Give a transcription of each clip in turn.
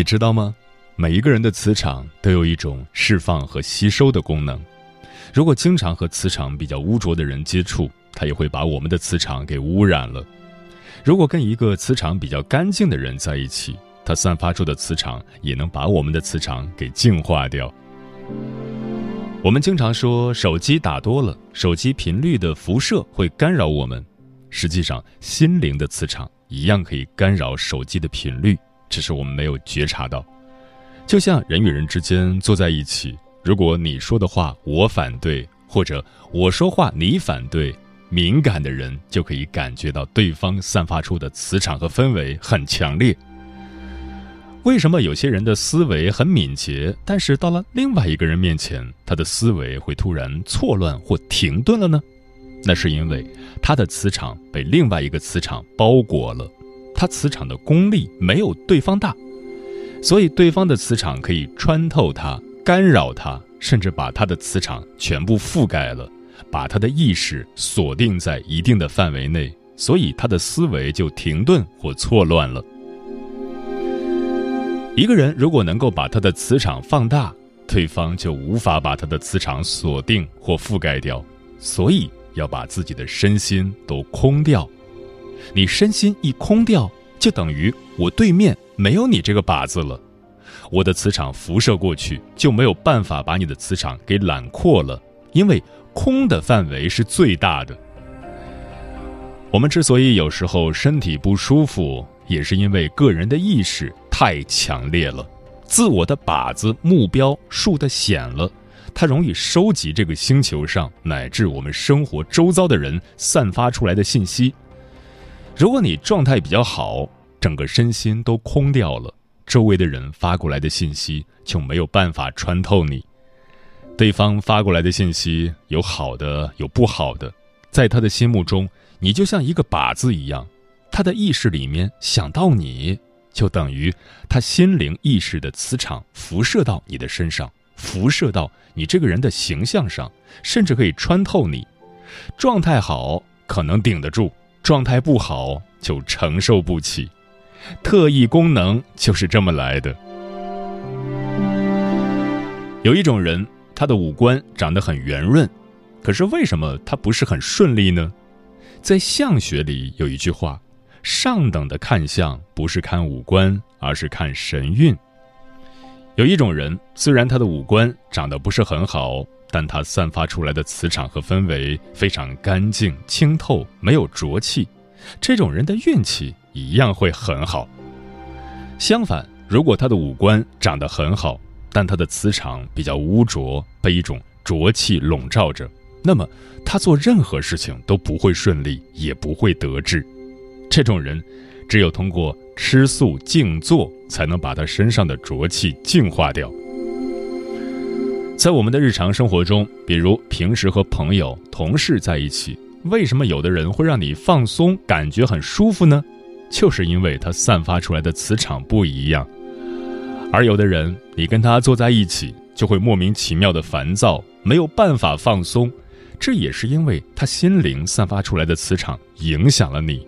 你知道吗？每一个人的磁场都有一种释放和吸收的功能。如果经常和磁场比较污浊的人接触，他也会把我们的磁场给污染了。如果跟一个磁场比较干净的人在一起，他散发出的磁场也能把我们的磁场给净化掉。我们经常说手机打多了，手机频率的辐射会干扰我们。实际上，心灵的磁场一样可以干扰手机的频率。只是我们没有觉察到，就像人与人之间坐在一起，如果你说的话我反对，或者我说话你反对，敏感的人就可以感觉到对方散发出的磁场和氛围很强烈。为什么有些人的思维很敏捷，但是到了另外一个人面前，他的思维会突然错乱或停顿了呢？那是因为他的磁场被另外一个磁场包裹了。他磁场的功力没有对方大，所以对方的磁场可以穿透他，干扰他，甚至把他的磁场全部覆盖了，把他的意识锁定在一定的范围内，所以他的思维就停顿或错乱了。一个人如果能够把他的磁场放大，对方就无法把他的磁场锁定或覆盖掉，所以要把自己的身心都空掉。你身心一空掉，就等于我对面没有你这个靶子了。我的磁场辐射过去，就没有办法把你的磁场给揽扩了，因为空的范围是最大的。我们之所以有时候身体不舒服，也是因为个人的意识太强烈了，自我的靶子目标竖的显了，它容易收集这个星球上乃至我们生活周遭的人散发出来的信息。如果你状态比较好，整个身心都空掉了，周围的人发过来的信息就没有办法穿透你。对方发过来的信息有好的，有不好的，在他的心目中，你就像一个靶子一样，他的意识里面想到你，就等于他心灵意识的磁场辐射到你的身上，辐射到你这个人的形象上，甚至可以穿透你。状态好，可能顶得住。状态不好就承受不起，特异功能就是这么来的。有一种人，他的五官长得很圆润，可是为什么他不是很顺利呢？在相学里有一句话：上等的看相不是看五官，而是看神韵。有一种人，虽然他的五官长得不是很好。但它散发出来的磁场和氛围非常干净清透，没有浊气，这种人的运气一样会很好。相反，如果他的五官长得很好，但他的磁场比较污浊，被一种浊气笼罩着，那么他做任何事情都不会顺利，也不会得志。这种人，只有通过吃素静坐，才能把他身上的浊气净化掉。在我们的日常生活中，比如平时和朋友、同事在一起，为什么有的人会让你放松，感觉很舒服呢？就是因为他散发出来的磁场不一样。而有的人，你跟他坐在一起，就会莫名其妙的烦躁，没有办法放松，这也是因为他心灵散发出来的磁场影响了你。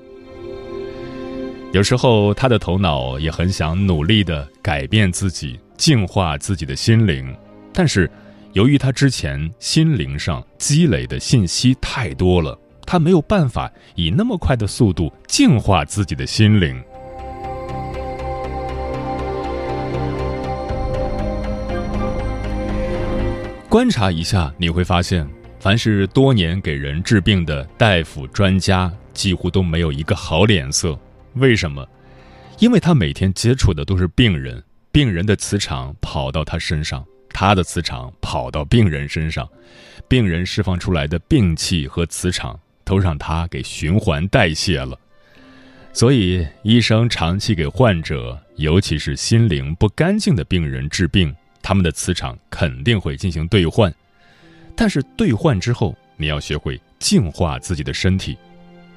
有时候，他的头脑也很想努力的改变自己，净化自己的心灵，但是。由于他之前心灵上积累的信息太多了，他没有办法以那么快的速度净化自己的心灵。观察一下，你会发现，凡是多年给人治病的大夫、专家，几乎都没有一个好脸色。为什么？因为他每天接触的都是病人，病人的磁场跑到他身上，他的磁场跑到病人身上，病人释放出来的病气和磁场都让他给循环代谢了。所以，医生长期给患者，尤其是心灵不干净的病人治病。他们的磁场肯定会进行兑换，但是兑换之后，你要学会净化自己的身体。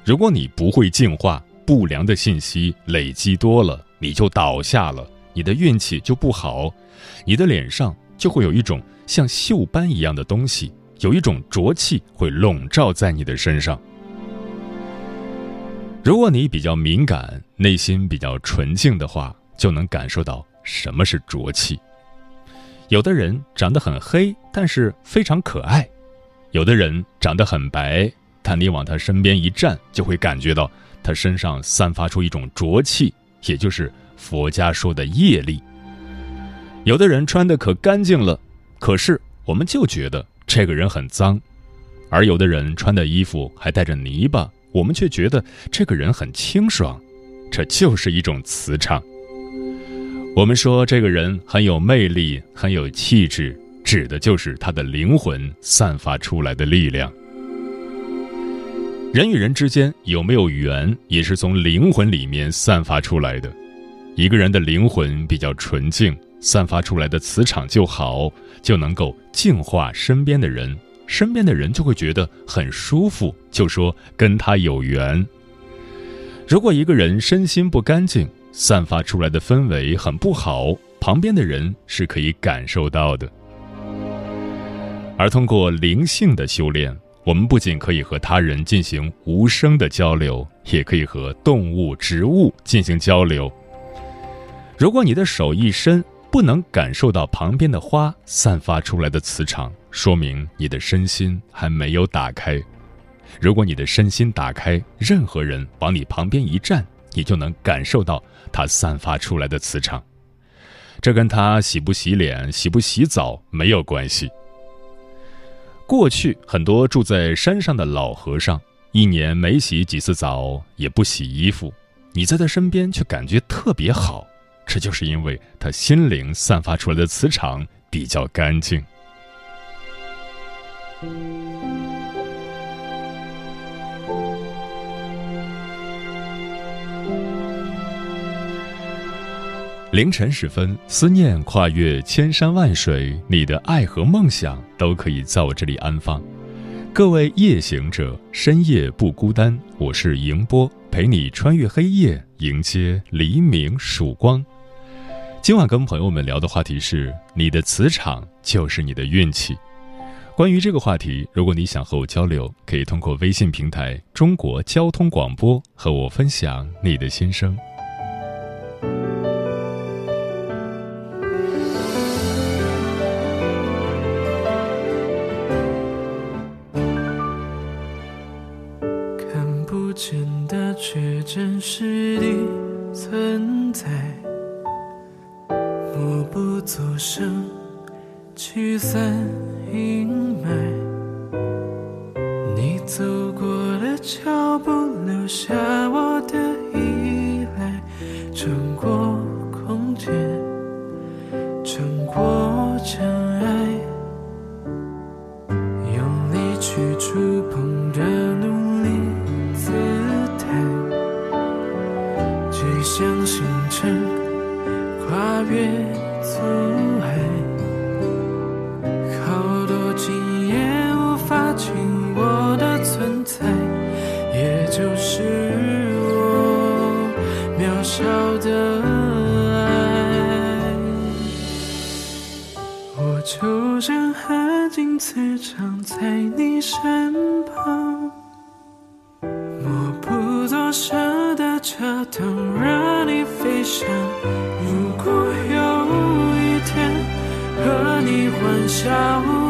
如果你不会净化，不良的信息累积多了，你就倒下了，你的运气就不好，你的脸上就会有一种像锈斑一样的东西，有一种浊气会笼罩在你的身上。如果你比较敏感，内心比较纯净的话，就能感受到什么是浊气。有的人长得很黑，但是非常可爱；有的人长得很白，但你往他身边一站，就会感觉到他身上散发出一种浊气，也就是佛家说的业力。有的人穿的可干净了，可是我们就觉得这个人很脏；而有的人穿的衣服还带着泥巴，我们却觉得这个人很清爽。这就是一种磁场。我们说这个人很有魅力，很有气质，指的就是他的灵魂散发出来的力量。人与人之间有没有缘，也是从灵魂里面散发出来的。一个人的灵魂比较纯净，散发出来的磁场就好，就能够净化身边的人，身边的人就会觉得很舒服，就说跟他有缘。如果一个人身心不干净，散发出来的氛围很不好，旁边的人是可以感受到的。而通过灵性的修炼，我们不仅可以和他人进行无声的交流，也可以和动物、植物进行交流。如果你的手一伸，不能感受到旁边的花散发出来的磁场，说明你的身心还没有打开。如果你的身心打开，任何人往你旁边一站，你就能感受到。它散发出来的磁场，这跟他洗不洗脸、洗不洗澡没有关系。过去很多住在山上的老和尚，一年没洗几次澡，也不洗衣服，你在他身边却感觉特别好，这就是因为他心灵散发出来的磁场比较干净。凌晨时分，思念跨越千山万水，你的爱和梦想都可以在我这里安放。各位夜行者，深夜不孤单，我是迎波，陪你穿越黑夜，迎接黎明曙光。今晚跟朋友们聊的话题是：你的磁场就是你的运气。关于这个话题，如果你想和我交流，可以通过微信平台“中国交通广播”和我分享你的心声。看不见的，却真实所剩，驱散阴霾。你走过的脚步，留下我的。和你飞翔如果有一天和你欢笑。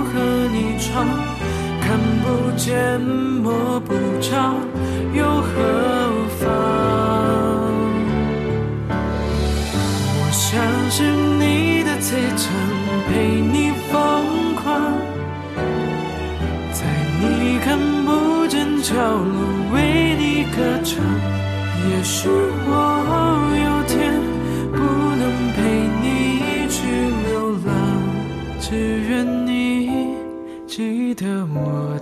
和你吵，看不见摸不着，又何妨？我相信你的磁场，陪你疯狂，在你看不见角落为你歌唱。也许我的我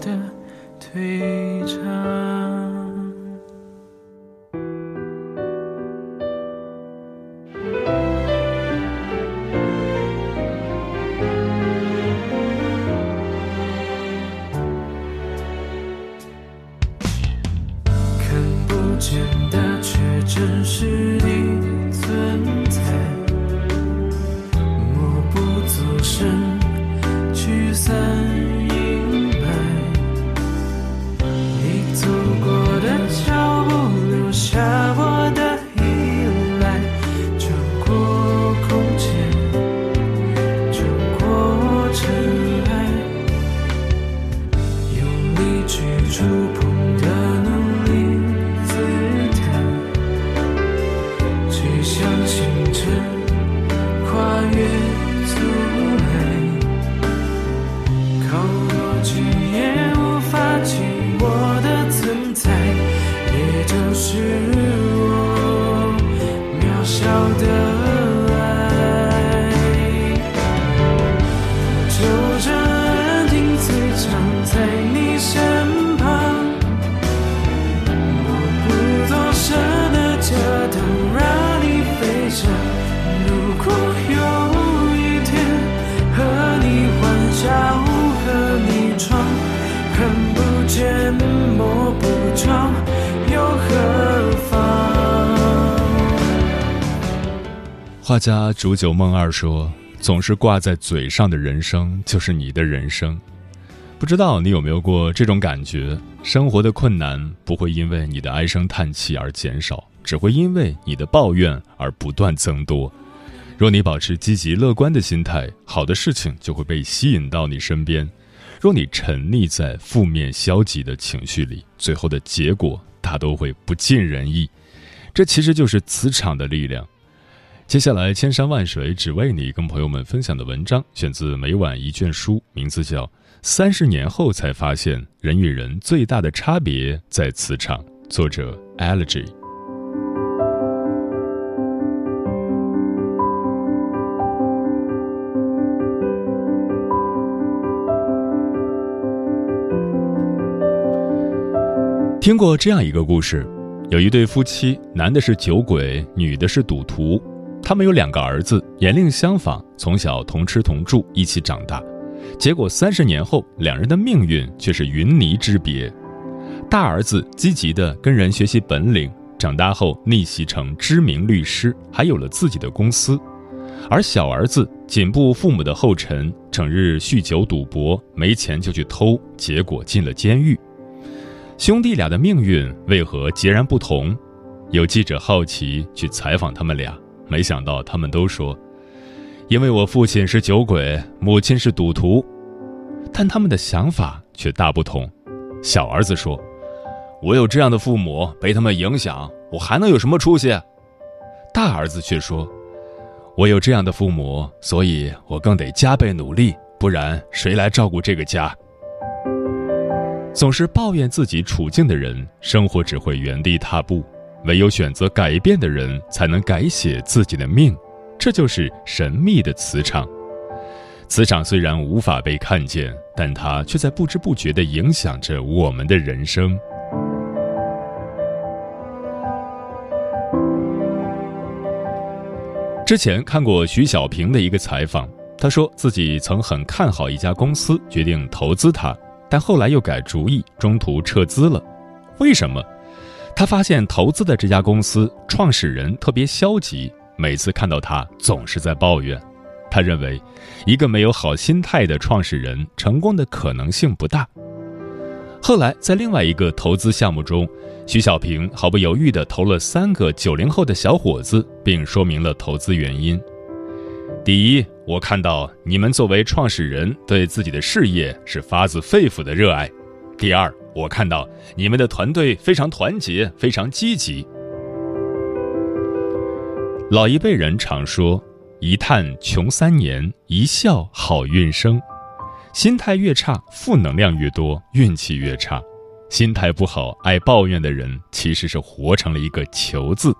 画家煮酒梦二说：“总是挂在嘴上的人生，就是你的人生。”不知道你有没有过这种感觉？生活的困难不会因为你的唉声叹气而减少，只会因为你的抱怨而不断增多。若你保持积极乐观的心态，好的事情就会被吸引到你身边；若你沉溺在负面消极的情绪里，最后的结果大都会不尽人意。这其实就是磁场的力量。接下来，千山万水只为你，跟朋友们分享的文章选自《每晚一卷书》，名字叫《三十年后才发现人与人最大的差别在磁场》，作者 Allergy。听过这样一个故事，有一对夫妻，男的是酒鬼，女的是赌徒。他们有两个儿子，年龄相仿，从小同吃同住，一起长大。结果三十年后，两人的命运却是云泥之别。大儿子积极地跟人学习本领，长大后逆袭成知名律师，还有了自己的公司；而小儿子紧步父母的后尘，整日酗酒赌博，没钱就去偷，结果进了监狱。兄弟俩的命运为何截然不同？有记者好奇去采访他们俩，没想到他们都说：“因为我父亲是酒鬼，母亲是赌徒。”但他们的想法却大不同。小儿子说：“我有这样的父母，被他们影响，我还能有什么出息？”大儿子却说：“我有这样的父母，所以我更得加倍努力，不然谁来照顾这个家？”总是抱怨自己处境的人，生活只会原地踏步；唯有选择改变的人，才能改写自己的命。这就是神秘的磁场。磁场虽然无法被看见，但它却在不知不觉地影响着我们的人生。之前看过徐小平的一个采访，他说自己曾很看好一家公司，决定投资它，但后来又改主意，中途撤资了。为什么？他发现投资的这家公司创始人特别消极，每次看到他总是在抱怨。他认为，一个没有好心态的创始人，成功的可能性不大。后来在另外一个投资项目中，徐小平毫不犹豫地投了三个九零后的小伙子，并说明了投资原因。第一，我看到你们作为创始人对自己的事业是发自肺腑的热爱；第二，我看到你们的团队非常团结，非常积极。老一辈人常说：“一叹穷三年，一笑好运生。”心态越差，负能量越多，运气越差。心态不好、爱抱怨的人，其实是活成了一个“求”字。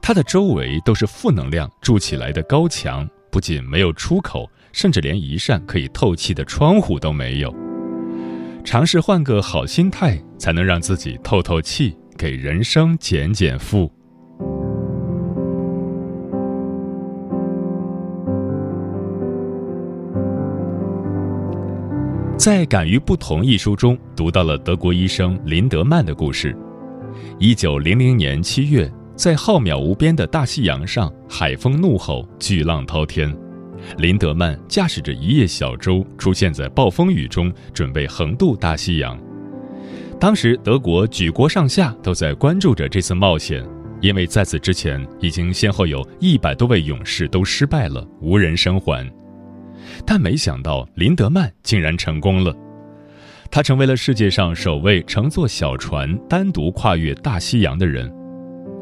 他的周围都是负能量筑起来的高墙，不仅没有出口，甚至连一扇可以透气的窗户都没有。尝试换个好心态，才能让自己透透气，给人生减减负。在《敢于不同》一书中，读到了德国医生林德曼的故事。一九零零年七月，在浩渺无边的大西洋上，海风怒吼，巨浪滔天。林德曼驾驶着一叶小舟，出现在暴风雨中，准备横渡大西洋。当时，德国举国上下都在关注着这次冒险，因为在此之前，已经先后有一百多位勇士都失败了，无人生还。但没想到，林德曼竟然成功了。他成为了世界上首位乘坐小船单独跨越大西洋的人。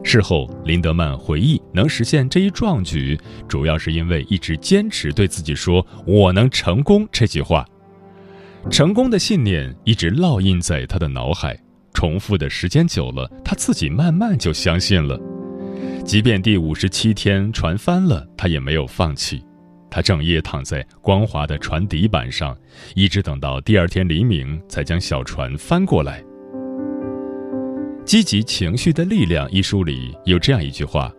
事后，林德曼回忆，能实现这一壮举，主要是因为一直坚持对自己说“我能成功”这句话。成功的信念一直烙印在他的脑海，重复的时间久了，他自己慢慢就相信了。即便第五十七天船翻了，他也没有放弃。他整夜躺在光滑的船底板上，一直等到第二天黎明，才将小船翻过来。《积极情绪的力量》一书里有这样一句话：“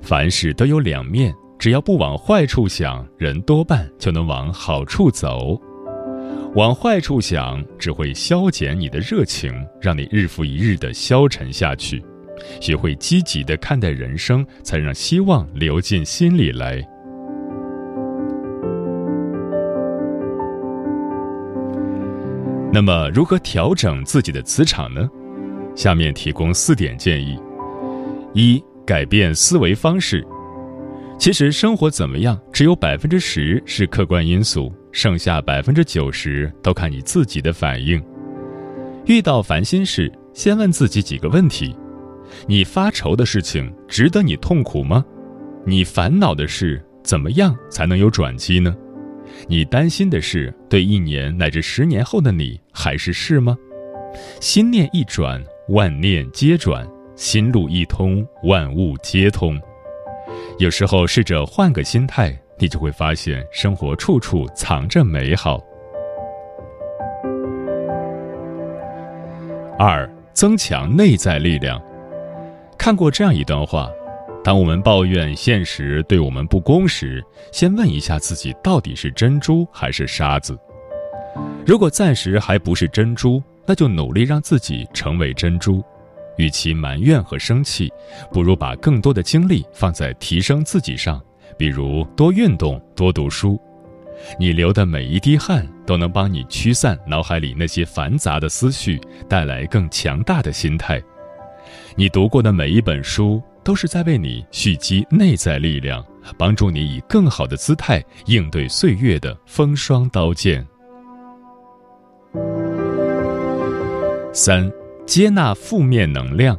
凡事都有两面，只要不往坏处想，人多半就能往好处走。往坏处想，只会消减你的热情，让你日复一日的消沉下去。学会积极的看待人生，才让希望流进心里来。”那么，如何调整自己的磁场呢？下面提供四点建议：一、改变思维方式。其实生活怎么样，只有百分之十是客观因素，剩下百分之九十都看你自己的反应。遇到烦心事，先问自己几个问题：你发愁的事情值得你痛苦吗？你烦恼的事怎么样才能有转机呢？你担心的事，对一年乃至十年后的你还是事吗？心念一转，万念皆转；心路一通，万物皆通。有时候试着换个心态，你就会发现生活处处藏着美好。二，增强内在力量。看过这样一段话。当我们抱怨现实对我们不公时，先问一下自己到底是珍珠还是沙子。如果暂时还不是珍珠，那就努力让自己成为珍珠。与其埋怨和生气，不如把更多的精力放在提升自己上，比如多运动、多读书。你流的每一滴汗，都能帮你驱散脑海里那些繁杂的思绪，带来更强大的心态。你读过的每一本书。都是在为你蓄积内在力量，帮助你以更好的姿态应对岁月的风霜刀剑。三、接纳负面能量，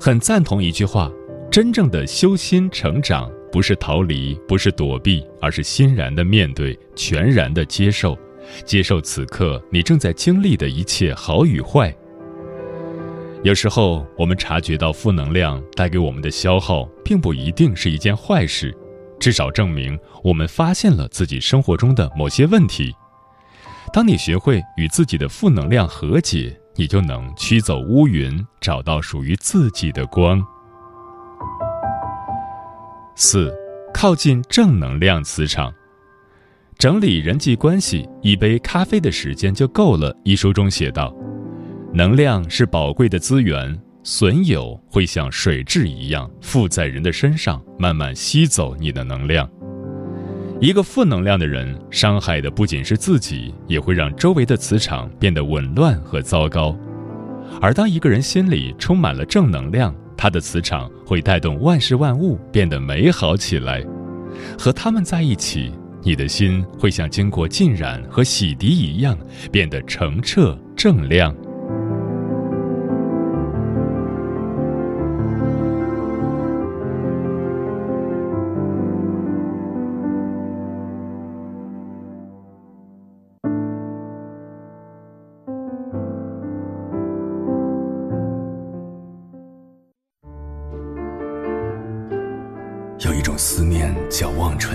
很赞同一句话：真正的修心成长，不是逃离，不是躲避，而是欣然的面对，全然的接受，接受此刻你正在经历的一切好与坏。有时候，我们察觉到负能量带给我们的消耗，并不一定是一件坏事，至少证明我们发现了自己生活中的某些问题。当你学会与自己的负能量和解，你就能驱走乌云，找到属于自己的光。四，靠近正能量磁场，整理人际关系，一杯咖啡的时间就够了。一书中写道。能量是宝贵的资源，损友会像水蛭一样附在人的身上，慢慢吸走你的能量。一个负能量的人，伤害的不仅是自己，也会让周围的磁场变得紊乱和糟糕。而当一个人心里充满了正能量，他的磁场会带动万事万物变得美好起来。和他们在一起，你的心会像经过浸染和洗涤一样，变得澄澈。正亮。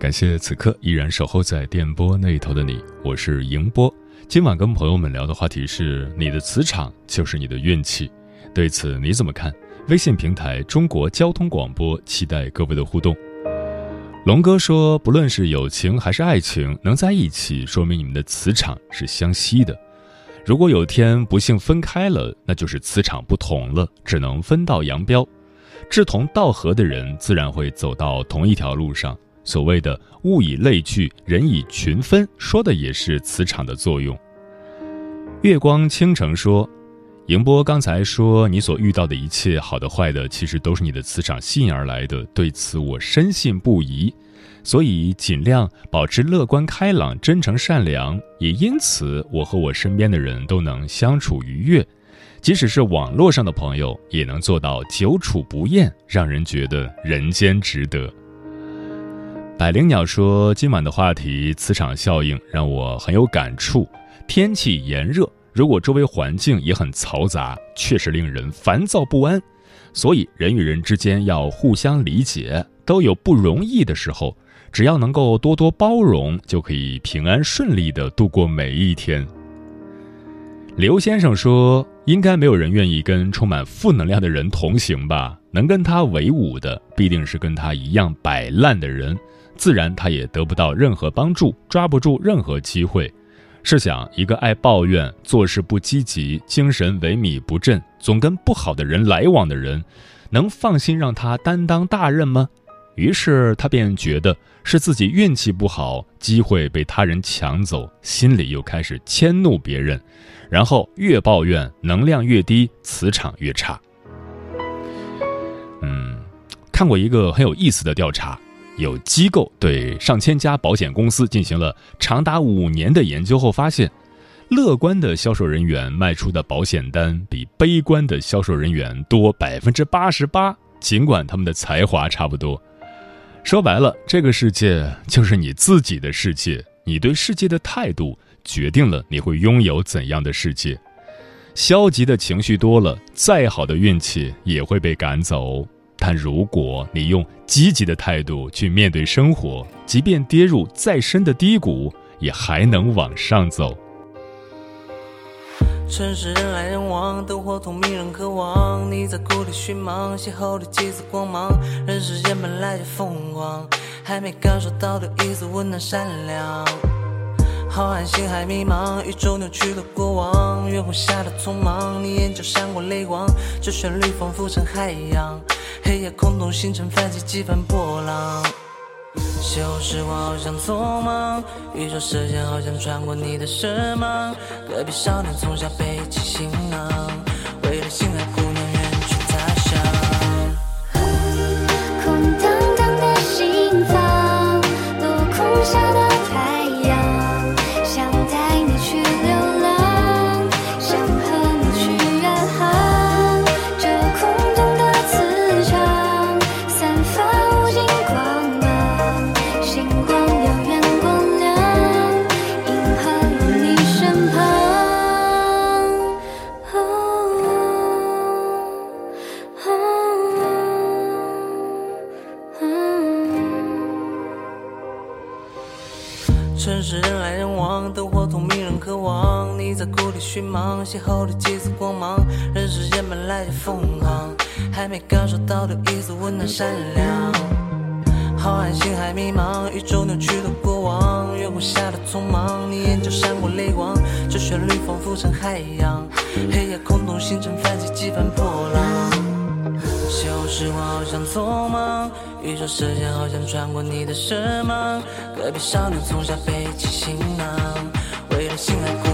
感谢此刻依然守候在电波那头的你，我是迎波。今晚跟朋友们聊的话题是：你的磁场就是你的运气。对此你怎么看？微信平台中国交通广播期待各位的互动。龙哥说，不论是友情还是爱情，能在一起，说明你们的磁场是相吸的。如果有天不幸分开了，那就是磁场不同了，只能分道扬镳。志同道合的人，自然会走到同一条路上。所谓的物以类聚，人以群分，说的也是磁场的作用。月光倾城说：“迎波刚才说你所遇到的一切好的坏的，其实都是你的磁场吸引而来的。对此我深信不疑，所以尽量保持乐观开朗、真诚善良。也因此，我和我身边的人都能相处愉悦，即使是网络上的朋友，也能做到久处不厌，让人觉得人间值得。”百灵鸟说：“今晚的话题磁场效应让我很有感触。天气炎热，如果周围环境也很嘈杂，确实令人烦躁不安。所以人与人之间要互相理解，都有不容易的时候，只要能够多多包容，就可以平安顺利地度过每一天。”刘先生说：“应该没有人愿意跟充满负能量的人同行吧？能跟他为伍的，必定是跟他一样摆烂的人。”自然，他也得不到任何帮助，抓不住任何机会。试想，一个爱抱怨、做事不积极、精神萎靡不振、总跟不好的人来往的人，能放心让他担当大任吗？于是他便觉得是自己运气不好，机会被他人抢走，心里又开始迁怒别人，然后越抱怨，能量越低，磁场越差。嗯，看过一个很有意思的调查。有机构对上千家保险公司进行了长达五年的研究后发现，乐观的销售人员卖出的保险单比悲观的销售人员多百分之八十八。尽管他们的才华差不多，说白了，这个世界就是你自己的世界，你对世界的态度决定了你会拥有怎样的世界。消极的情绪多了，再好的运气也会被赶走。但如果你用积极的态度去面对生活，即便跌入再深的低谷，也还能往上走。城市人来人往，灯火通明人渴望。你在故里寻忙，邂逅了几次光芒。人世间本来就疯狂，还没感受到的一丝温暖善良。浩瀚星海迷茫，宇宙扭曲的过往，月光下的匆忙，你眼角闪过泪光，这旋律仿佛成海洋。黑夜空洞，星辰泛起几番波浪。邂逅时光好像匆忙，宇宙时间好像穿过你的身旁。隔壁少年从小背起行囊，为了心爱城市人来人往，灯火通明人渴望。你在故里寻忙，邂逅了几丝光芒。人世间本来就疯狂，还没感受到的一丝温暖善良。浩瀚星海迷茫，宇宙扭曲的过往，月光下的匆忙，你眼角闪过泪光。这旋律仿佛成海洋，黑夜空洞，星辰泛起几番波浪。旧时我好像做梦，宇宙射线好像穿过你的身旁，隔壁少年从小背起行囊，为了醒来。